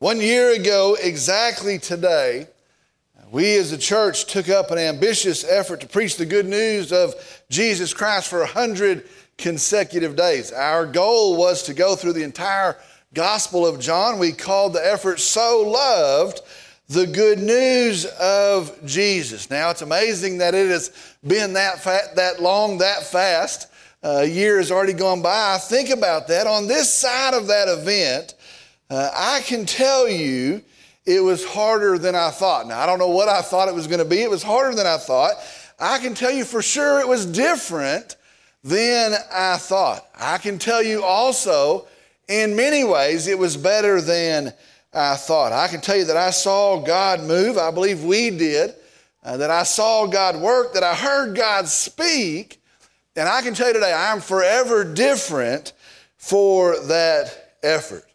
One year ago, exactly today, we as a church took up an ambitious effort to preach the good news of Jesus Christ for 100 consecutive days. Our goal was to go through the entire Gospel of John. We called the effort So Loved, the good news of Jesus. Now, it's amazing that it has been that, that long, that fast. A year has already gone by. Think about that. On this side of that event, uh, I can tell you it was harder than I thought. Now, I don't know what I thought it was going to be. It was harder than I thought. I can tell you for sure it was different than I thought. I can tell you also, in many ways, it was better than I thought. I can tell you that I saw God move. I believe we did. Uh, that I saw God work, that I heard God speak. And I can tell you today, I'm forever different for that effort.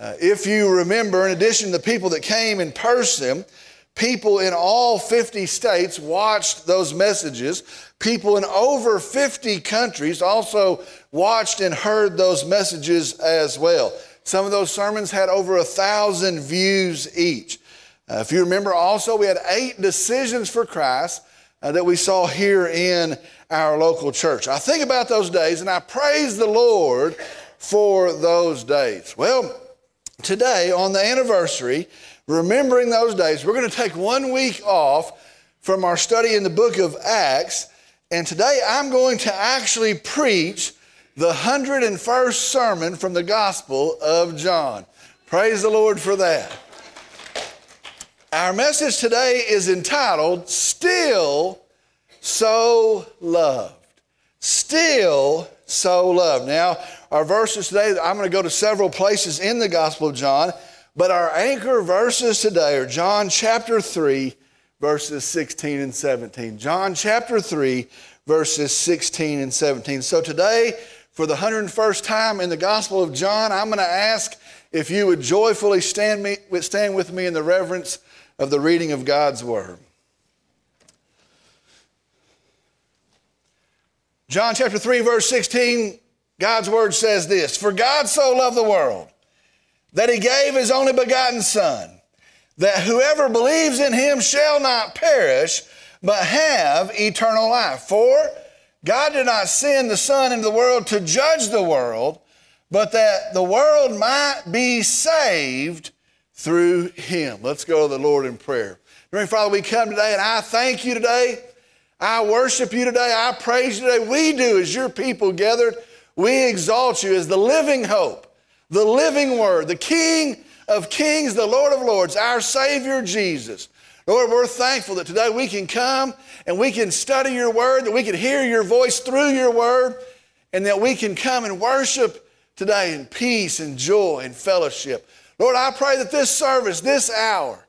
Uh, if you remember, in addition to the people that came in person, people in all 50 states watched those messages. People in over 50 countries also watched and heard those messages as well. Some of those sermons had over a thousand views each. Uh, if you remember, also, we had eight decisions for Christ uh, that we saw here in our local church. I think about those days and I praise the Lord for those days. Well, today, on the anniversary, remembering those days, we're going to take one week off from our study in the book of Acts. And today I'm going to actually preach the 101st sermon from the Gospel of John. Praise the Lord for that. Our message today is entitled Still So Loved. Still So Loved. Now, our verses today, I'm going to go to several places in the Gospel of John, but our anchor verses today are John chapter 3, verses 16 and 17. John chapter 3, verses 16 and 17. So today, for the 101st time in the Gospel of John, I'm going to ask if you would joyfully stand, me, stand with me in the reverence of the reading of God's Word. John chapter 3, verse 16 God's word says this For God so loved the world that he gave his only begotten Son, that whoever believes in him shall not perish, but have eternal life. For God did not send the Son into the world to judge the world, but that the world might be saved through him. Let's go to the Lord in prayer. Dear Father, we come today and I thank you today. I worship you today. I praise you today. We do as your people gathered we exalt you as the living hope, the living word, the King of kings, the Lord of lords, our Savior Jesus. Lord, we're thankful that today we can come and we can study your word, that we can hear your voice through your word, and that we can come and worship today in peace and joy and fellowship. Lord, I pray that this service, this hour,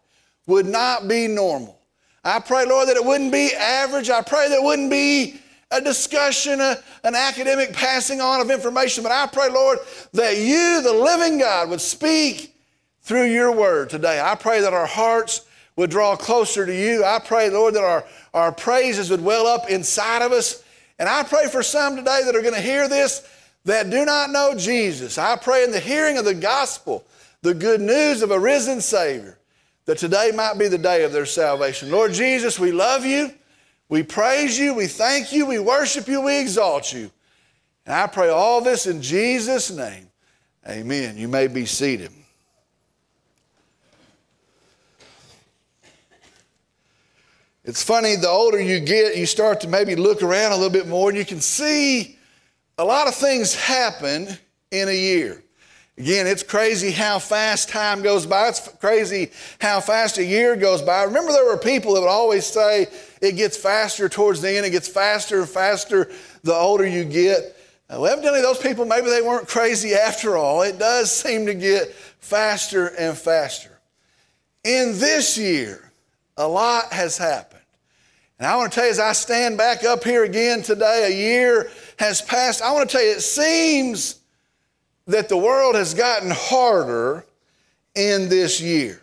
would not be normal. I pray, Lord, that it wouldn't be average. I pray that it wouldn't be a discussion, a, an academic passing on of information, but I pray, Lord, that you, the living God, would speak through your word today. I pray that our hearts would draw closer to you. I pray, Lord, that our, our praises would well up inside of us. And I pray for some today that are going to hear this that do not know Jesus. I pray in the hearing of the gospel, the good news of a risen Savior, that today might be the day of their salvation. Lord Jesus, we love you. We praise you, we thank you, we worship you, we exalt you. And I pray all this in Jesus' name. Amen. You may be seated. It's funny, the older you get, you start to maybe look around a little bit more and you can see a lot of things happen in a year. Again, it's crazy how fast time goes by. It's crazy how fast a year goes by. Remember, there were people that would always say it gets faster towards the end, it gets faster and faster the older you get. Uh, well, evidently, those people, maybe they weren't crazy after all. It does seem to get faster and faster. In this year, a lot has happened. And I want to tell you, as I stand back up here again today, a year has passed. I want to tell you, it seems that the world has gotten harder in this year.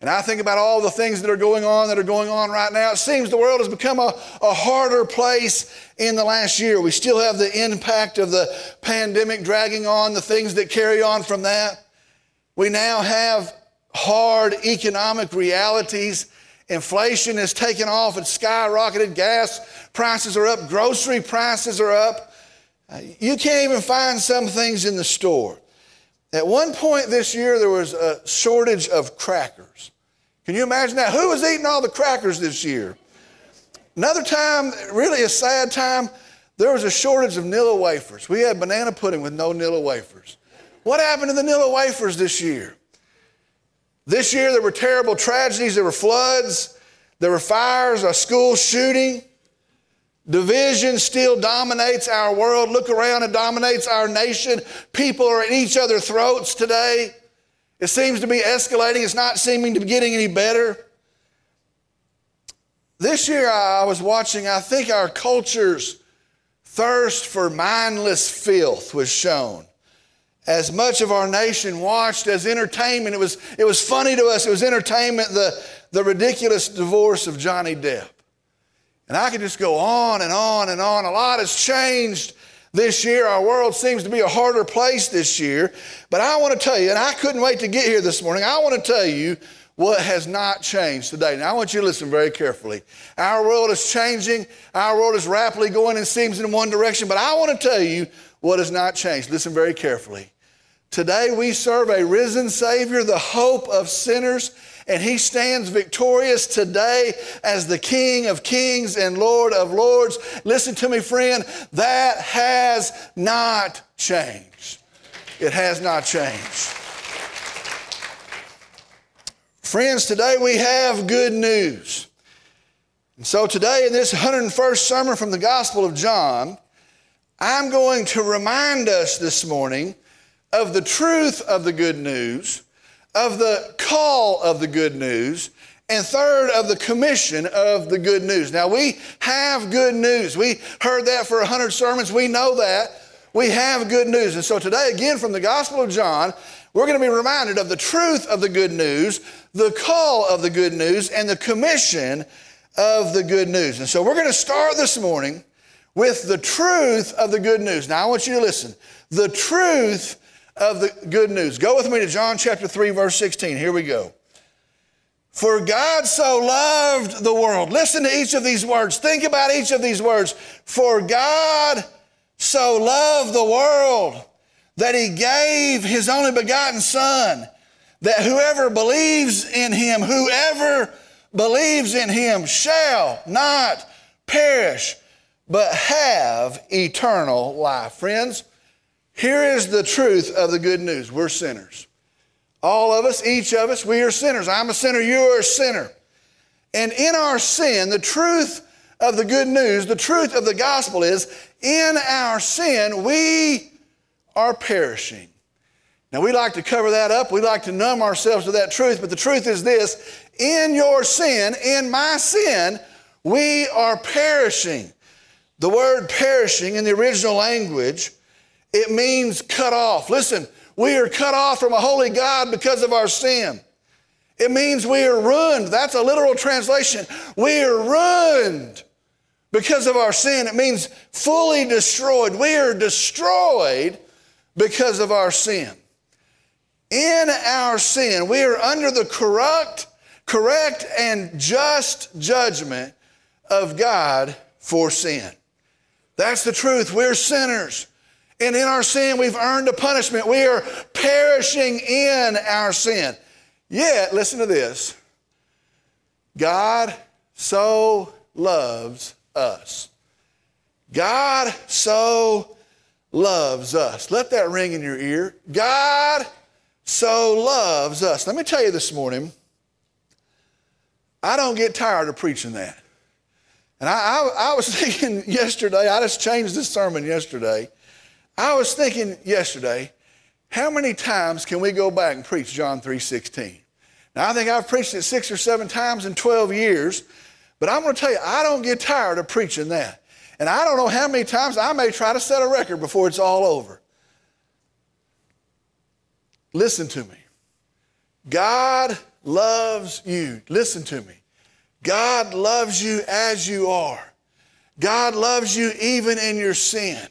And I think about all the things that are going on that are going on right now. It seems the world has become a, a harder place in the last year. We still have the impact of the pandemic dragging on, the things that carry on from that. We now have hard economic realities. Inflation has taken off, it's skyrocketed. Gas prices are up, grocery prices are up. Uh, you can't even find some things in the store. At one point this year, there was a shortage of crackers. Can you imagine that? Who was eating all the crackers this year? Another time, really a sad time, there was a shortage of Nilla wafers. We had banana pudding with no Nilla wafers. What happened to the Nilla wafers this year? This year there were terrible tragedies. There were floods, there were fires, a school shooting. Division still dominates our world. Look around, it dominates our nation. People are at each other's throats today. It seems to be escalating, it's not seeming to be getting any better. This year I was watching, I think our culture's thirst for mindless filth was shown as much of our nation watched as entertainment. It was, it was funny to us, it was entertainment, the, the ridiculous divorce of Johnny Depp. And I could just go on and on and on. A lot has changed this year. Our world seems to be a harder place this year. But I want to tell you, and I couldn't wait to get here this morning, I want to tell you what has not changed today. Now, I want you to listen very carefully. Our world is changing, our world is rapidly going, and seems, in one direction, but I want to tell you what has not changed. Listen very carefully. Today we serve a risen Savior, the hope of sinners, and He stands victorious today as the King of kings and Lord of lords. Listen to me, friend, that has not changed. It has not changed. Friends, today we have good news. And so today, in this 101st sermon from the Gospel of John, I'm going to remind us this morning of the truth of the good news, of the call of the good news, and third, of the commission of the good news. Now, we have good news. We heard that for 100 sermons. We know that. We have good news. And so today, again, from the Gospel of John, we're going to be reminded of the truth of the good news, the call of the good news, and the commission of the good news. And so we're going to start this morning with the truth of the good news. Now, I want you to listen. The truth of the good news. Go with me to John chapter 3, verse 16. Here we go. For God so loved the world. Listen to each of these words. Think about each of these words. For God so loved the world that he gave his only begotten Son, that whoever believes in him, whoever believes in him shall not perish, but have eternal life. Friends, here is the truth of the good news we're sinners. All of us, each of us, we are sinners. I'm a sinner, you are a sinner. And in our sin, the truth of the good news, the truth of the gospel is in our sin, we are perishing. Now, we like to cover that up. We like to numb ourselves to that truth, but the truth is this in your sin, in my sin, we are perishing. The word perishing in the original language it means cut off. Listen, we are cut off from a holy God because of our sin. It means we are ruined. That's a literal translation. We are ruined because of our sin. It means fully destroyed. We are destroyed because of our sin. In our sin, we are under the corrupt, correct and just judgment of God for sin. That's the truth. We're sinners. And in our sin, we've earned a punishment. We are perishing in our sin. Yet, listen to this God so loves us. God so loves us. Let that ring in your ear. God so loves us. Let me tell you this morning, I don't get tired of preaching that. And I, I, I was thinking yesterday, I just changed this sermon yesterday. I was thinking yesterday, how many times can we go back and preach John 3:16? Now I think I've preached it six or seven times in 12 years, but I'm going to tell you, I don't get tired of preaching that. And I don't know how many times I may try to set a record before it's all over. Listen to me. God loves you. Listen to me. God loves you as you are. God loves you even in your sin.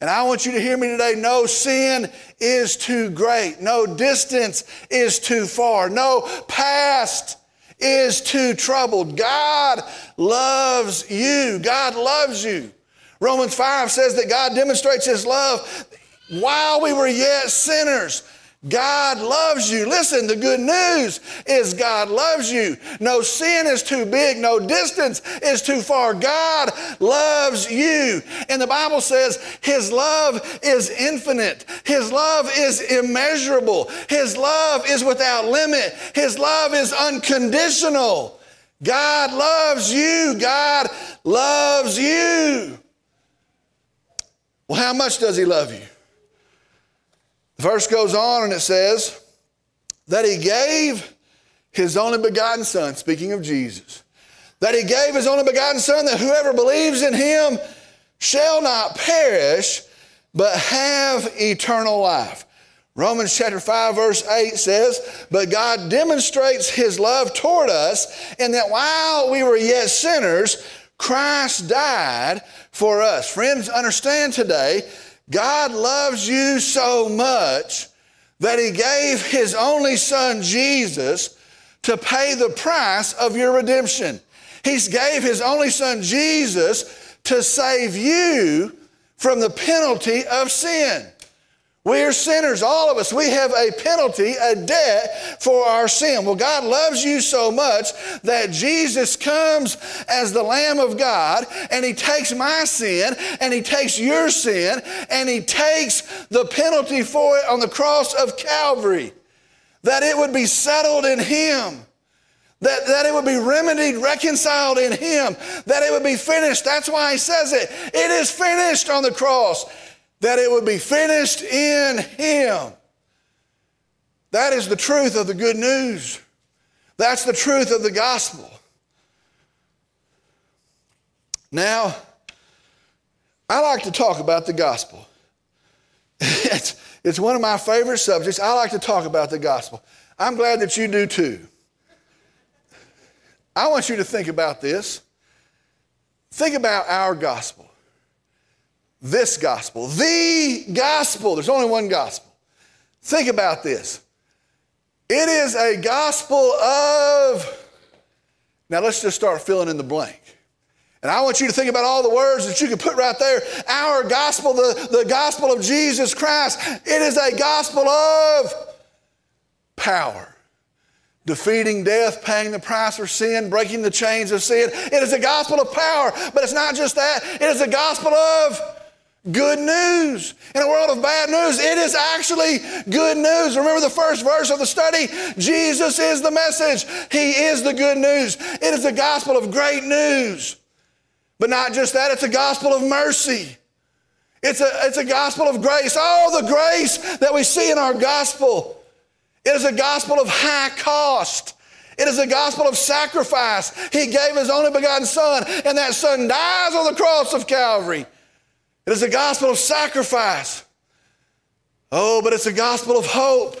And I want you to hear me today. No sin is too great. No distance is too far. No past is too troubled. God loves you. God loves you. Romans 5 says that God demonstrates his love while we were yet sinners. God loves you. Listen, the good news is God loves you. No sin is too big, no distance is too far. God loves you. And the Bible says His love is infinite, His love is immeasurable, His love is without limit, His love is unconditional. God loves you. God loves you. Well, how much does He love you? The verse goes on and it says that he gave his only begotten Son, speaking of Jesus, that he gave his only begotten Son that whoever believes in him shall not perish, but have eternal life. Romans chapter 5, verse 8 says, But God demonstrates his love toward us in that while we were yet sinners, Christ died for us. Friends, understand today God loves you so much that he gave his only son Jesus to pay the price of your redemption. He gave his only son Jesus to save you from the penalty of sin. We are sinners, all of us. We have a penalty, a debt for our sin. Well, God loves you so much that Jesus comes as the Lamb of God and He takes my sin and He takes your sin and He takes the penalty for it on the cross of Calvary. That it would be settled in Him. That, that it would be remedied, reconciled in Him, that it would be finished. That's why He says it. It is finished on the cross that it would be finished in Him. That is the truth of the good news. That's the truth of the gospel. Now, I like to talk about the gospel. it's, it's one of my favorite subjects. I like to talk about the gospel. I'm glad that you do too. I want you to think about this. Think about our gospel this gospel, the gospel. There's only one gospel. Think about this. It is a gospel of, now let's just start filling in the blank. And I want you to think about all the words that you can put right there. Our gospel, the, the gospel of Jesus Christ, it is a gospel of power. Defeating death, paying the price for sin, breaking the chains of sin. It is a gospel of power, but it's not just that, it is a gospel of good news. In a world of bad news, it is actually good news. Remember the first verse of the study? Jesus is the message. He is the good news. It is the gospel of great news. But not just that, it's a gospel of mercy. It's a, it's a gospel of grace. All the grace that we see in our gospel. It is a gospel of high cost. It is a gospel of sacrifice. He gave his only begotten Son, and that Son dies on the cross of Calvary. It is a gospel of sacrifice. Oh, but it's a gospel of hope.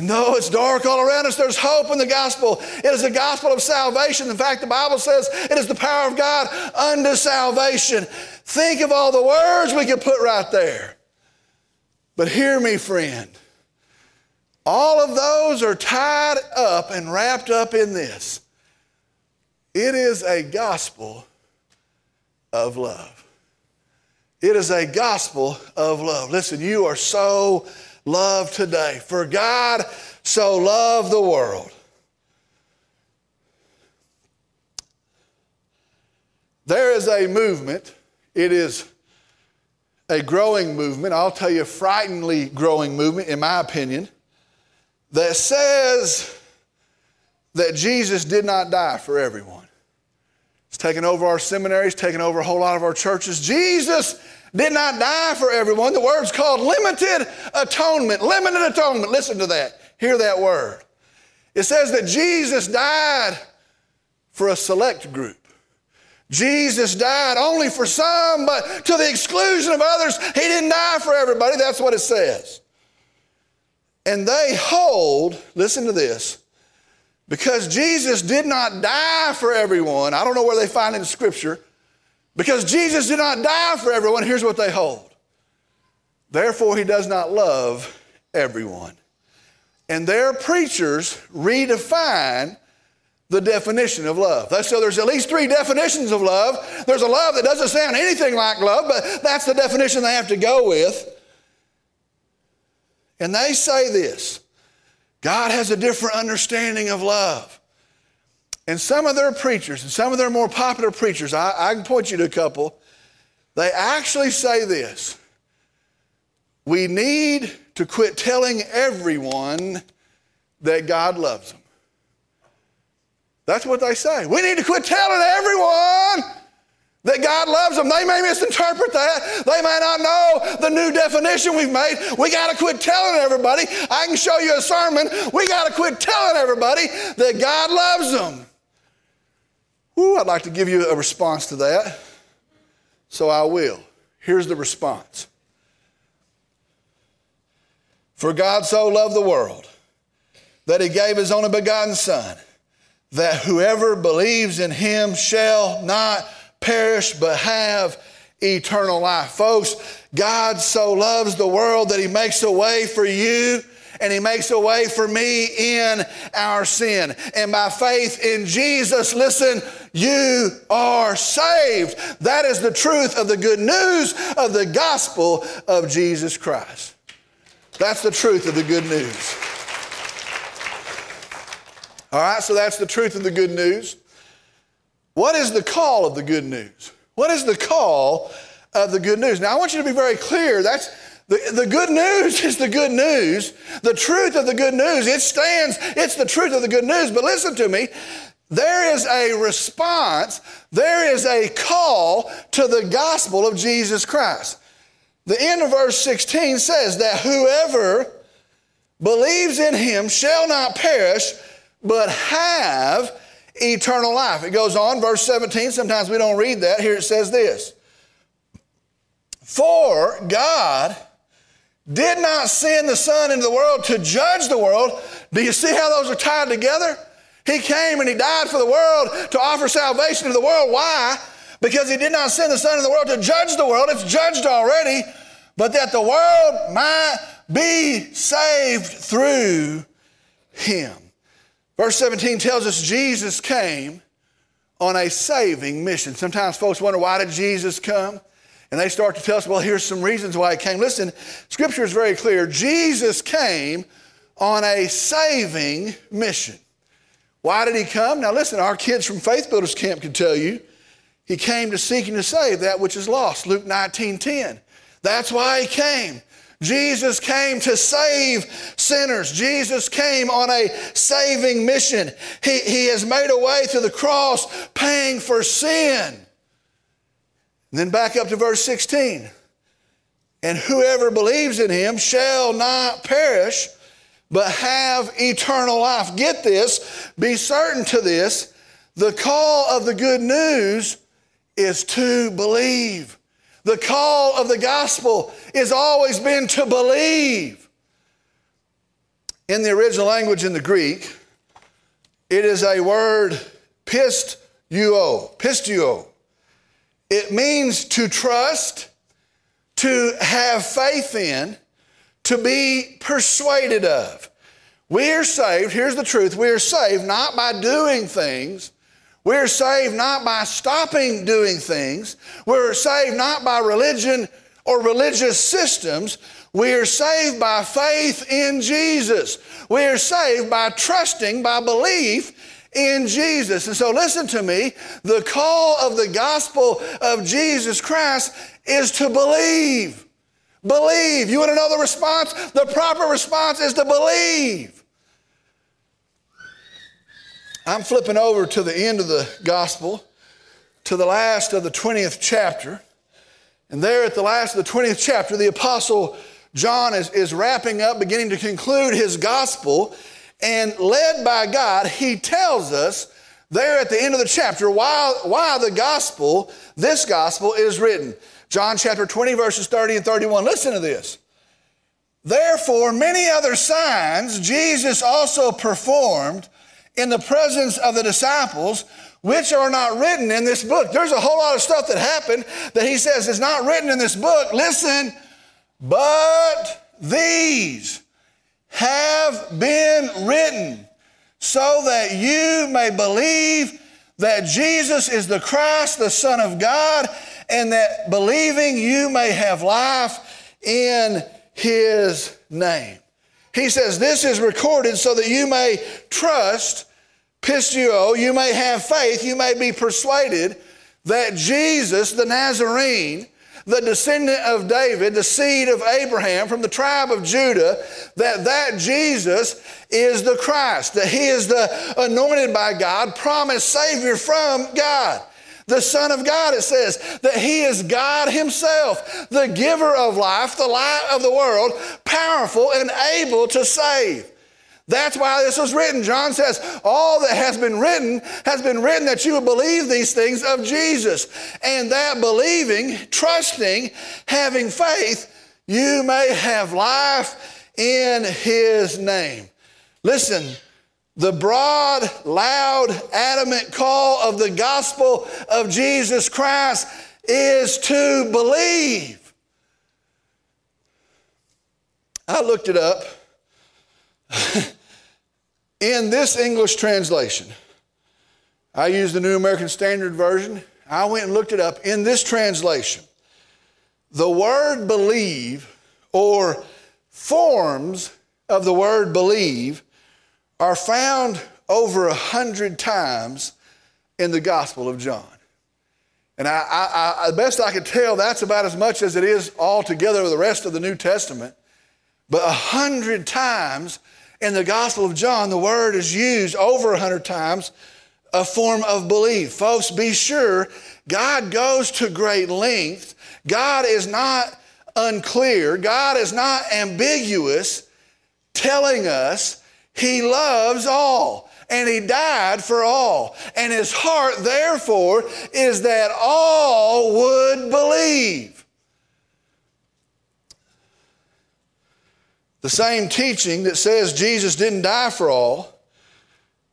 No, it's dark all around us. There's hope in the gospel. It is a gospel of salvation. In fact, the Bible says it is the power of God unto salvation. Think of all the words we could put right there. But hear me, friend. All of those are tied up and wrapped up in this. It is a gospel of love. It is a gospel of love. Listen, you are so loved today. For God so loved the world. There is a movement. It is a growing movement. I'll tell you, a frighteningly growing movement, in my opinion, that says that Jesus did not die for everyone. It's taken over our seminaries, taken over a whole lot of our churches. Jesus did not die for everyone. The word's called limited atonement. Limited atonement. Listen to that. Hear that word. It says that Jesus died for a select group. Jesus died only for some, but to the exclusion of others. He didn't die for everybody. That's what it says. And they hold, listen to this, because Jesus did not die for everyone. I don't know where they find it in Scripture, Because Jesus did not die for everyone, here's what they hold. Therefore, he does not love everyone. And their preachers redefine the definition of love. So there's at least three definitions of love. There's a love that doesn't sound anything like love, but that's the definition they have to go with. And they say this God has a different understanding of love. And some of their preachers, and some of their more popular preachers, I, I can point you to a couple, they actually say this We need to quit telling everyone that God loves them. That's what they say. We need to quit telling everyone that God loves them. They may misinterpret that. They may not know the new definition we've made. We got to quit telling everybody. I can show you a sermon. We got to quit telling everybody that God loves them. Ooh, I'd like to give you a response to that. So I will. Here's the response For God so loved the world that he gave his only begotten Son, that whoever believes in him shall not perish but have eternal life. Folks, God so loves the world that he makes a way for you and he makes a way for me in our sin. And by faith in Jesus, listen, you are saved. That is the truth of the good news of the gospel of Jesus Christ. That's the truth of the good news. All right, so that's the truth of the good news. What is the call of the good news? What is the call of the good news? Now, I want you to be very clear. That's the, the good news is the good news. The truth of the good news, it stands, it's the truth of the good news. But listen to me. There is a response, there is a call to the gospel of Jesus Christ. The end of verse 16 says that whoever believes in him shall not perish, but have eternal life. It goes on, verse 17. Sometimes we don't read that. Here it says this For God did not send the Son into the world to judge the world. Do you see how those are tied together? He came and He died for the world to offer salvation to the world. Why? Because He did not send the Son in the world to judge the world. It's judged already, but that the world might be saved through Him. Verse 17 tells us Jesus came on a saving mission. Sometimes folks wonder, why did Jesus come? And they start to tell us, well, here's some reasons why he came. Listen, scripture is very clear. Jesus came on a saving mission. Why did he come? Now, listen, our kids from Faith Builders Camp can tell you he came to seek and to save that which is lost. Luke 19 10. That's why he came. Jesus came to save sinners. Jesus came on a saving mission. He, he has made a way through the cross, paying for sin. And then back up to verse 16. And whoever believes in him shall not perish, but have eternal life. Get this, be certain to this. The call of the good news is to believe. The call of the gospel has always been to believe. In the original language in the Greek, it is a word pisteuo, pisteuo. It means to trust, to have faith in, to be persuaded of. We are saved, here's the truth, we are saved not by doing things, we're saved not by stopping doing things. We're saved not by religion or religious systems. We are saved by faith in Jesus. We are saved by trusting, by belief in Jesus. And so, listen to me the call of the gospel of Jesus Christ is to believe. Believe. You want to know the response? The proper response is to believe. I'm flipping over to the end of the gospel, to the last of the 20th chapter. And there at the last of the 20th chapter, the apostle John is, is wrapping up, beginning to conclude his gospel. And led by God, he tells us there at the end of the chapter why, why the gospel, this gospel, is written. John chapter 20, verses 30 and 31. Listen to this. Therefore, many other signs Jesus also performed in the presence of the disciples, which are not written in this book. There's a whole lot of stuff that happened that he says is not written in this book. Listen, but these have been written so that you may believe that Jesus is the Christ, the Son of God, and that believing you may have life in his name. He says, This is recorded so that you may trust, pisteuo, you may have faith, you may be persuaded that Jesus, the Nazarene, the descendant of David, the seed of Abraham from the tribe of Judah, that that Jesus is the Christ, that he is the anointed by God, promised Savior from God. The Son of God, it says that He is God Himself, the giver of life, the light of the world, powerful and able to save. That's why this was written. John says, All that has been written has been written that you would believe these things of Jesus. And that believing, trusting, having faith, you may have life in His name. Listen, the broad, loud, adamant call of the gospel of Jesus Christ is to believe. I looked it up. In this English translation, I use the New American Standard Version. I went and looked it up. In this translation, the word believe or forms of the word believe are found over a hundred times in the Gospel of John. And I, I, I, the best I could tell, that's about as much as it is altogether with the rest of the New Testament. But a hundred times in the Gospel of John, the word is used over a hundred times, a form of belief. Folks, be sure God goes to great lengths. God is not unclear. God is not ambiguous, telling us he loves all and he died for all. And his heart, therefore, is that all would believe. The same teaching that says Jesus didn't die for all,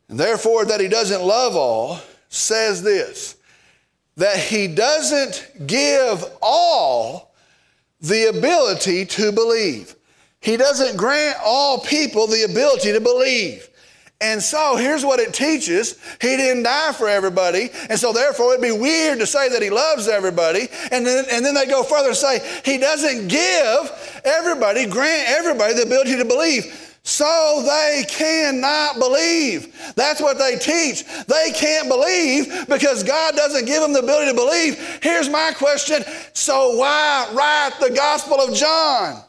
and therefore that he doesn't love all, says this that he doesn't give all the ability to believe. He doesn't grant all people the ability to believe. And so here's what it teaches. He didn't die for everybody. And so therefore it'd be weird to say that he loves everybody. And then, and then they go further and say he doesn't give everybody, grant everybody the ability to believe. So they cannot believe. That's what they teach. They can't believe because God doesn't give them the ability to believe. Here's my question. So why write the Gospel of John?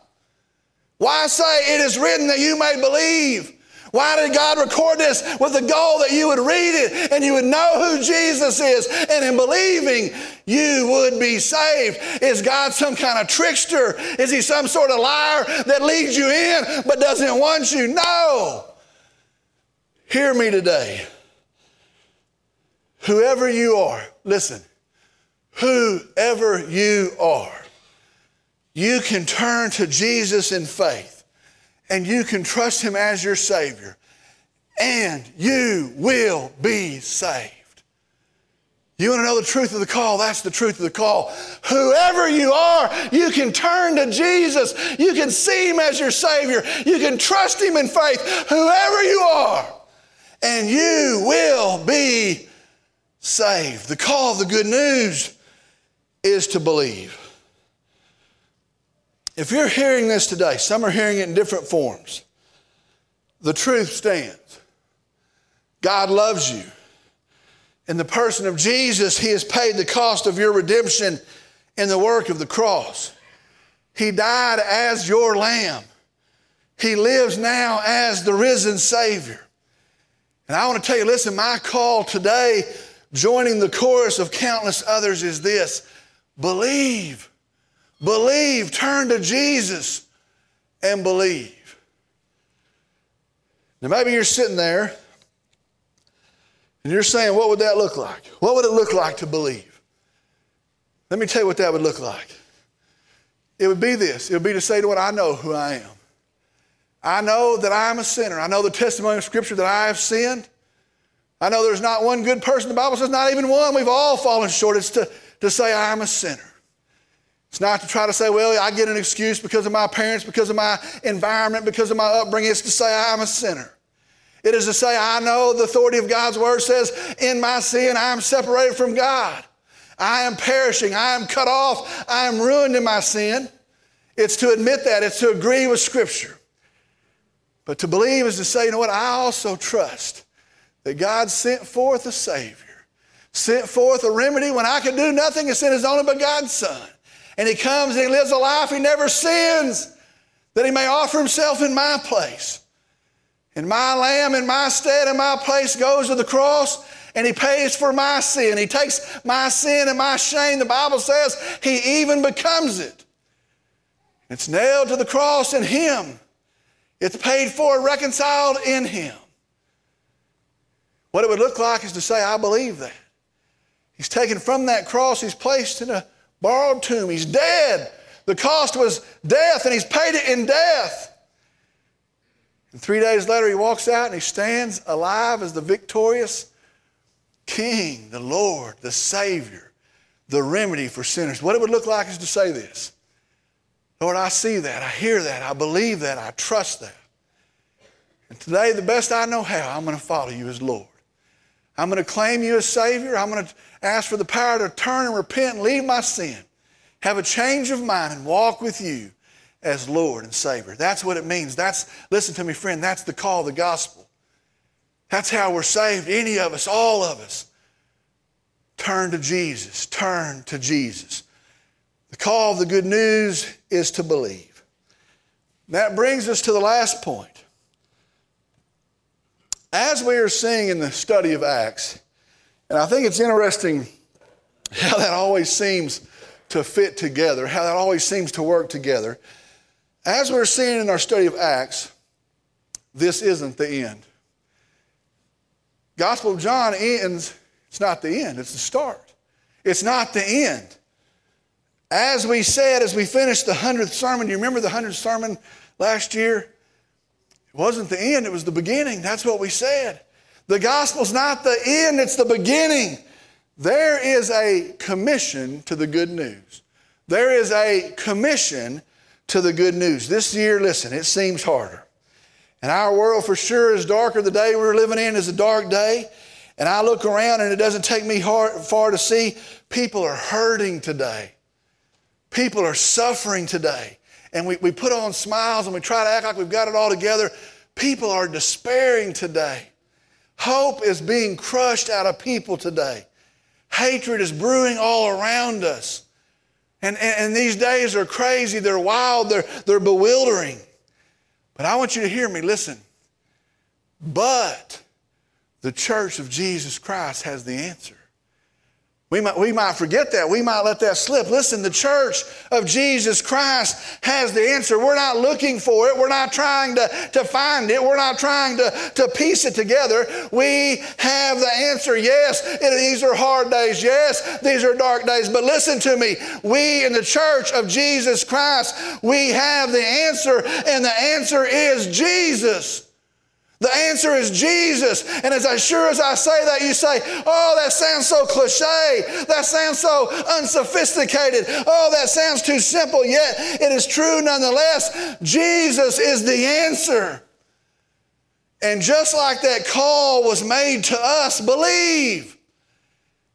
Why say it is written that you may believe? Why did God record this with the goal that you would read it and you would know who Jesus is? And in believing, you would be saved. Is God some kind of trickster? Is he some sort of liar that leads you in but doesn't want you? No. Hear me today. Whoever you are, listen, whoever you are, you can turn to Jesus in faith and you can trust Him as your Savior, and you will be saved. You want to know the truth of the call? That's the truth of the call. Whoever you are, you can turn to Jesus. You can see Him as your Savior. You can trust Him in faith, whoever you are, and you will be saved. The call of the good news is to believe. If you're hearing this today, some are hearing it in different forms. The truth stands. God loves you. In the person of Jesus, He has paid the cost of your redemption in the work of the cross. He died as your lamb. He lives now as the risen Savior. And I want to tell you listen, my call today, joining the chorus of countless others, is this believe. Believe, turn to Jesus and believe. Now, maybe you're sitting there and you're saying, What would that look like? What would it look like to believe? Let me tell you what that would look like. It would be this it would be to say to what I know who I am. I know that I am a sinner. I know the testimony of Scripture that I have sinned. I know there's not one good person. The Bible says not even one. We've all fallen short. It's to, to say, I'm a sinner. It's not to try to say, well, I get an excuse because of my parents, because of my environment, because of my upbringing. It's to say, I'm a sinner. It is to say, I know the authority of God's word says, in my sin, I am separated from God. I am perishing. I am cut off. I am ruined in my sin. It's to admit that. It's to agree with Scripture. But to believe is to say, you know what? I also trust that God sent forth a Savior, sent forth a remedy when I could do nothing and sent His only begotten Son. And he comes and he lives a life he never sins, that he may offer himself in my place. And my lamb in my stead in my place goes to the cross and he pays for my sin. He takes my sin and my shame. The Bible says he even becomes it. It's nailed to the cross in him. It's paid for, reconciled in him. What it would look like is to say, I believe that. He's taken from that cross, he's placed in a borrowed tomb. He's dead. The cost was death, and he's paid it in death. And three days later, he walks out and he stands alive as the victorious King, the Lord, the Savior, the remedy for sinners. What it would look like is to say this Lord, I see that, I hear that, I believe that, I trust that. And today, the best I know how, I'm going to follow you as Lord. I'm going to claim you as Savior. I'm going to ask for the power to turn and repent and leave my sin, have a change of mind, and walk with you as Lord and Savior. That's what it means. That's, listen to me, friend, that's the call of the gospel. That's how we're saved. Any of us, all of us. Turn to Jesus. Turn to Jesus. The call of the good news is to believe. That brings us to the last point. As we are seeing in the study of Acts, and I think it's interesting how that always seems to fit together, how that always seems to work together. As we're seeing in our study of Acts, this isn't the end. Gospel of John ends, it's not the end, it's the start. It's not the end. As we said, as we finished the 100th sermon, do you remember the 100th sermon last year? It wasn't the end, it was the beginning. That's what we said. The gospel's not the end, it's the beginning. There is a commission to the good news. There is a commission to the good news. This year, listen, it seems harder. And our world for sure is darker. The day we're living in is a dark day. And I look around and it doesn't take me hard, far to see people are hurting today. People are suffering today and we, we put on smiles and we try to act like we've got it all together. People are despairing today. Hope is being crushed out of people today. Hatred is brewing all around us. And, and, and, these days are crazy, they're wild, they're, they're bewildering. But I want you to hear me, listen. But the church of Jesus Christ has the answer. We might, we might forget that. We might let that slip. Listen, the church of Jesus Christ has the answer. We're not looking for it. We're not trying to, to find it. We're not trying to, to piece it together. We have the answer. Yes, it, these are hard days. Yes, these are dark days. But listen to me. We in the church of Jesus Christ, we have the answer, and the answer is Jesus. The answer is Jesus. And as I sure as I say that, you say, Oh, that sounds so cliche. That sounds so unsophisticated. Oh, that sounds too simple. Yet it is true nonetheless. Jesus is the answer. And just like that call was made to us, believe.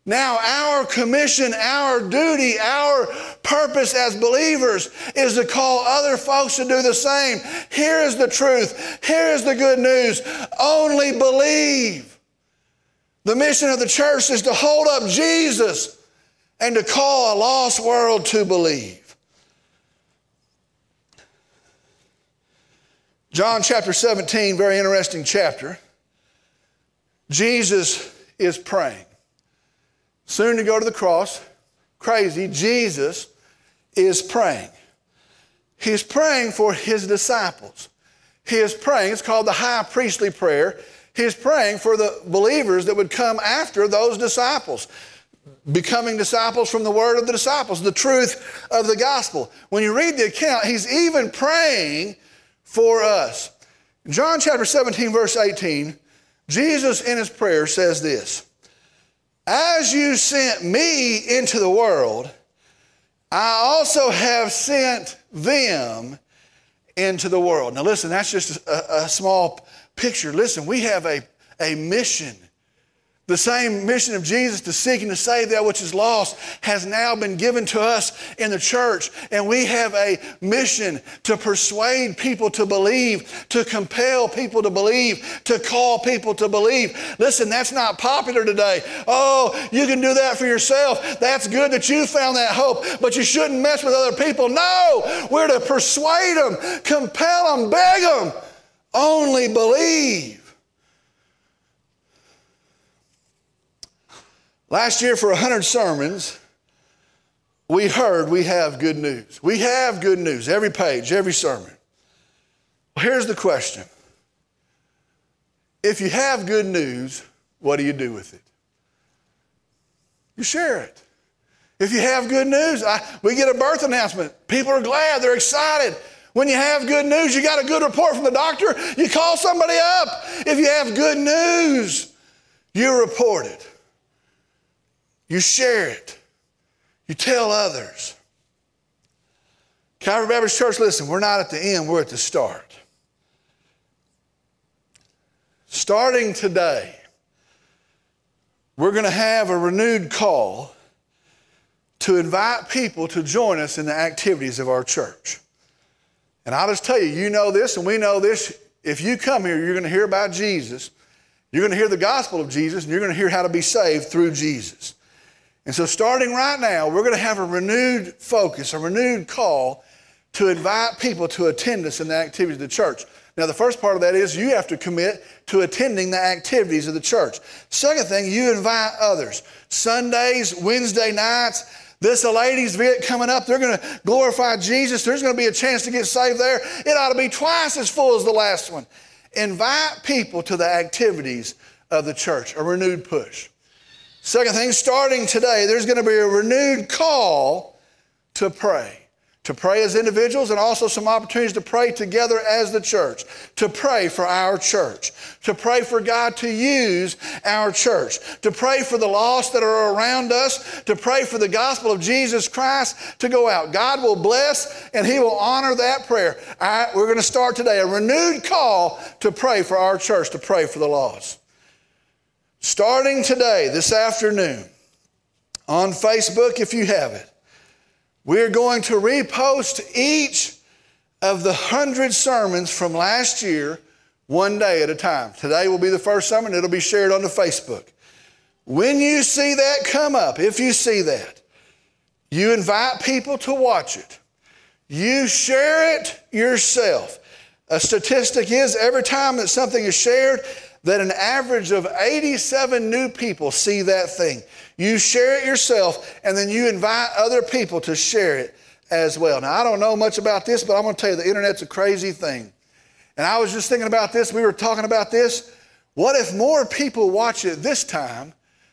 Now, our commission, our duty, our purpose as believers is to call other folks to do the same. Here is the truth. Here is the good news. Only believe. The mission of the church is to hold up Jesus and to call a lost world to believe. John chapter 17, very interesting chapter. Jesus is praying soon to go to the cross, crazy, Jesus is praying. He's praying for his disciples. He is praying, it's called the high priestly prayer. He's praying for the believers that would come after those disciples, becoming disciples from the word of the disciples, the truth of the gospel. When you read the account, he's even praying for us. John chapter 17, verse 18, Jesus in his prayer says this As you sent me into the world, I also have sent them into the world. Now, listen, that's just a, a small picture. Listen, we have a, a mission the same mission of Jesus to seek and to save that which is lost has now been given to us in the church. And we have a mission to persuade people to believe, to compel people to believe, to call people to believe. Listen, that's not popular today. Oh, you can do that for yourself. That's good that you found that hope, but you shouldn't mess with other people. No, we're to persuade them, compel them, beg them. Only believe. Last year, for 100 sermons, we heard we have good news. We have good news, every page, every sermon. Well, here's the question If you have good news, what do you do with it? You share it. If you have good news, I, we get a birth announcement. People are glad, they're excited. When you have good news, you got a good report from the doctor, you call somebody up. If you have good news, you report it. You share it. You tell others. Calvary Baptist Church, listen, we're not at the end, we're at the start. Starting today, we're going to have a renewed call to invite people to join us in the activities of our church. And I'll just tell you, you know this and we know this. If you come here, you're going to hear about Jesus. You're going to hear the gospel of Jesus, and you're going to hear how to be saved through Jesus. And so, starting right now, we're going to have a renewed focus, a renewed call to invite people to attend us in the activities of the church. Now, the first part of that is you have to commit to attending the activities of the church. Second thing, you invite others. Sundays, Wednesday nights, this ladies' event coming up, they're going to glorify Jesus. There's going to be a chance to get saved there. It ought to be twice as full as the last one. Invite people to the activities of the church, a renewed push. Second thing, starting today, there's going to be a renewed call to pray. To pray as individuals and also some opportunities to pray together as the church. To pray for our church. To pray for God to use our church. To pray for the lost that are around us. To pray for the gospel of Jesus Christ to go out. God will bless and He will honor that prayer. we're going to start today a renewed call to pray for our church, to pray for the lost. Starting today, this afternoon, on Facebook, if you have it, we're going to repost each of the hundred sermons from last year one day at a time. Today will be the first sermon, it'll be shared on the Facebook. When you see that come up, if you see that, you invite people to watch it. You share it yourself. A statistic is every time that something is shared, that an average of 87 new people see that thing. You share it yourself, and then you invite other people to share it as well. Now, I don't know much about this, but I'm going to tell you the internet's a crazy thing. And I was just thinking about this. We were talking about this. What if more people watch it this time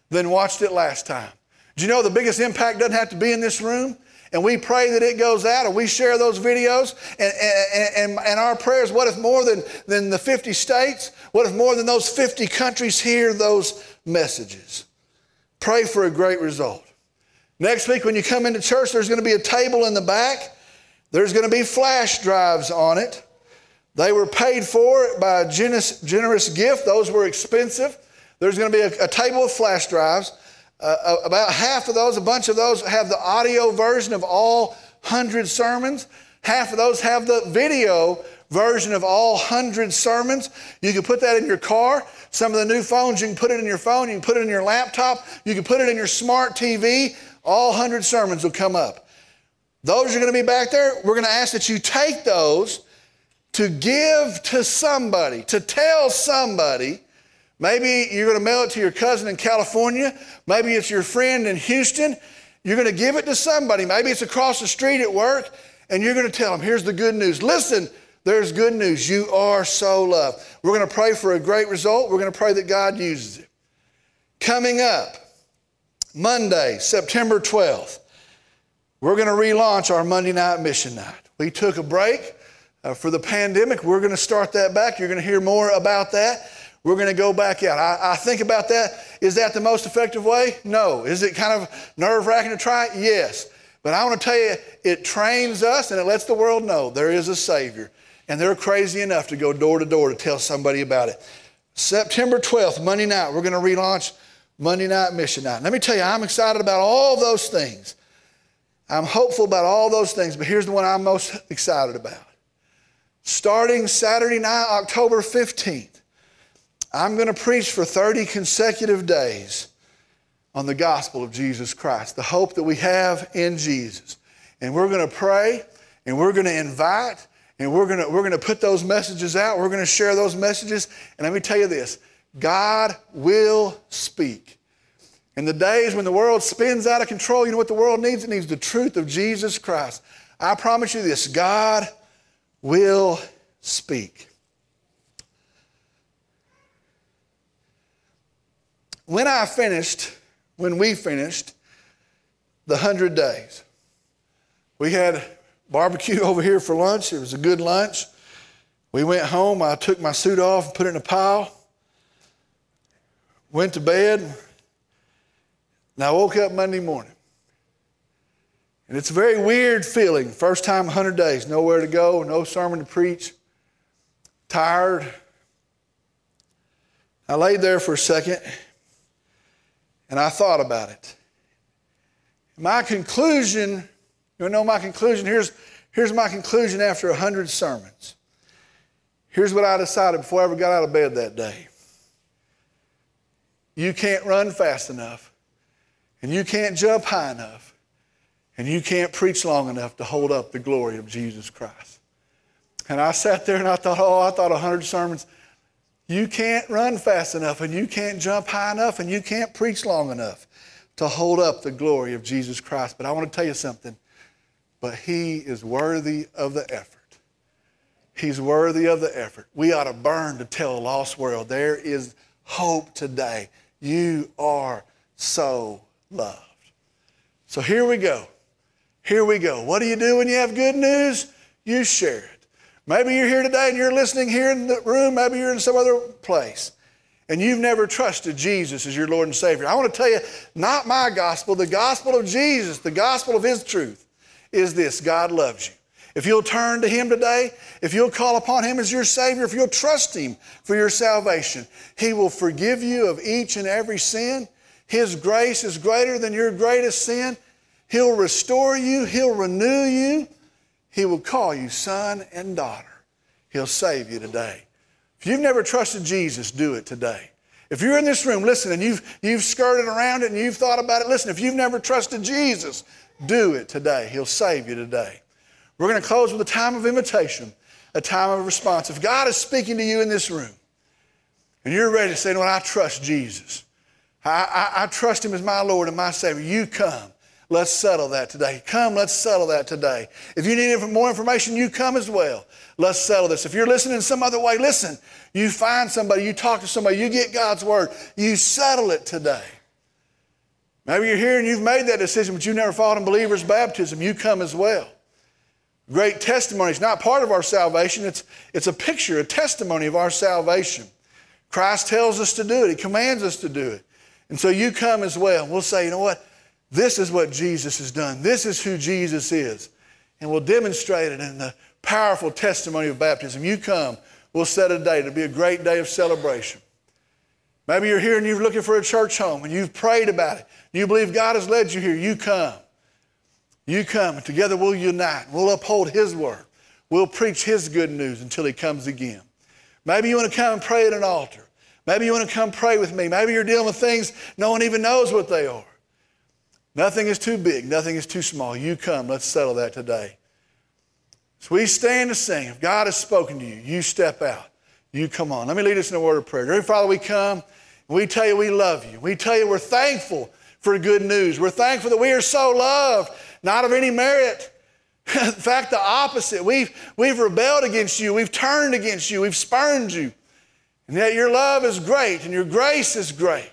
than watched it last time? Do you know the biggest impact doesn't have to be in this room? And we pray that it goes out and we share those videos and, and, and, and, our prayers. What if more than, than the 50 states? What if more than those 50 countries hear those messages? Pray for a great result. Next week when you come into church there's going to be a table in the back. There's going to be flash drives on it. They were paid for by a generous, generous gift. Those were expensive. There's going to be a, a table of flash drives uh, uh, about half of those, a bunch of those have the audio version of all 100 sermons. Half of those have the video version of all 100 sermons. You can put that in your car. Some of the new phones, you can put it in your phone, you can put it in your laptop, you can put it in your smart TV. All 100 sermons will come up. Those are going to be back there. We're going to ask that you take those to give to somebody, to tell somebody Maybe you're going to mail it to your cousin in California. Maybe it's your friend in Houston. You're going to give it to somebody. Maybe it's across the street at work, and you're going to tell them, here's the good news. Listen, there's good news. You are so loved. We're going to pray for a great result. We're going to pray that God uses it. Coming up, Monday, September 12th, we're going to relaunch our Monday night mission night. We took a break uh, for the pandemic. We're going to start that back. You're going to hear more about that. We're going to go back out. I, I, think about that. Is that the most effective way? No. Is it kind of nerve wracking to try? Yes. But I want to tell you, it trains us and it lets the world know there is a Savior. And they're crazy enough to go door to door to tell somebody about it. September 12th, Monday night, we're going to relaunch Monday Night Mission Night. Let me tell you, I'm excited about all those things. I'm hopeful about all those things, but here's the one I'm most excited about. Starting Saturday night, October 15th, I'm going to preach for 30 consecutive days on the gospel of Jesus Christ, the hope that we have in Jesus. And we're going to pray and we're going to invite and we're going to, we're going to put those messages out. We're going to share those messages. And let me tell you this God will speak. In the days when the world spins out of control, you know what the world needs? It needs the truth of Jesus Christ. I promise you this God will speak. When I finished, when we finished the 100 days, we had barbecue over here for lunch. It was a good lunch. We went home. I took my suit off and put it in a pile. Went to bed. And I woke up Monday morning. And it's a very weird feeling. First time 100 days, nowhere to go, no sermon to preach, tired. I laid there for a second and I thought about it. My conclusion, you know my conclusion? Here's, here's my conclusion after 100 sermons. Here's what I decided before I ever got out of bed that day. You can't run fast enough, and you can't jump high enough, and you can't preach long enough to hold up the glory of Jesus Christ. And I sat there and I thought, oh, I thought 100 sermons. You can't run fast enough, and you can't jump high enough, and you can't preach long enough to hold up the glory of Jesus Christ. But I want to tell you something. But He is worthy of the effort. He's worthy of the effort. We ought to burn to tell a lost world there is hope today. You are so loved. So here we go. Here we go. What do you do when you have good news? You share it. Maybe you're here today and you're listening here in the room, maybe you're in some other place, and you've never trusted Jesus as your Lord and Savior. I want to tell you, not my gospel, the gospel of Jesus, the gospel of His truth is this God loves you. If you'll turn to Him today, if you'll call upon Him as your Savior, if you'll trust Him for your salvation, He will forgive you of each and every sin. His grace is greater than your greatest sin. He'll restore you, He'll renew you, he will call you son and daughter. He'll save you today. If you've never trusted Jesus, do it today. If you're in this room, listen, and you've, you've skirted around it and you've thought about it, listen, if you've never trusted Jesus, do it today. He'll save you today. We're going to close with a time of invitation, a time of response. If God is speaking to you in this room and you're ready to say, "No, I trust Jesus, I, I, I trust Him as my Lord and my Savior, you come. Let's settle that today. Come, let's settle that today. If you need more information, you come as well. Let's settle this. If you're listening some other way, listen. You find somebody, you talk to somebody, you get God's word, you settle it today. Maybe you're here and you've made that decision, but you never followed in believer's baptism. You come as well. Great testimony. It's not part of our salvation, it's, it's a picture, a testimony of our salvation. Christ tells us to do it, He commands us to do it. And so you come as well. We'll say, you know what? This is what Jesus has done. This is who Jesus is. And we'll demonstrate it in the powerful testimony of baptism. You come, we'll set a date. It'll be a great day of celebration. Maybe you're here and you're looking for a church home and you've prayed about it. You believe God has led you here. You come. You come, and together we'll unite. We'll uphold His word. We'll preach His good news until He comes again. Maybe you want to come and pray at an altar. Maybe you want to come pray with me. Maybe you're dealing with things no one even knows what they are. Nothing is too big, nothing is too small. You come, let's settle that today. So we stand to sing. If God has spoken to you, you step out. You come on. Let me lead us in a word of prayer. Dear Father, we come we tell you we love you. We tell you we're thankful for good news. We're thankful that we are so loved, not of any merit. in fact, the opposite. We've, we've rebelled against you. We've turned against you. We've spurned you. And yet your love is great and your grace is great.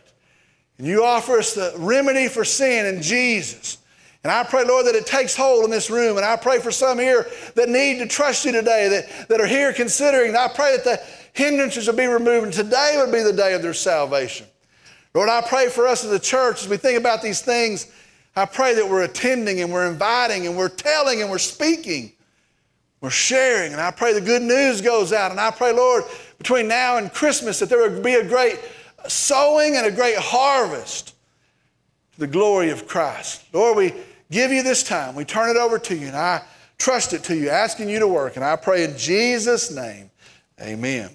And you offer us the remedy for sin in Jesus. And I pray, Lord, that it takes hold in this room. And I pray for some here that need to trust you today, that, that are here considering. And I pray that the hindrances will be removed. And today would be the day of their salvation. Lord, I pray for us as a church as we think about these things. I pray that we're attending and we're inviting and we're telling and we're speaking. We're sharing. And I pray the good news goes out. And I pray, Lord, between now and Christmas, that there would be a great sowing and a great harvest to the glory of Christ. Lord, we give you this time. We turn it over to you, and I trust it to you, asking you to work. And I pray in Jesus' name, amen.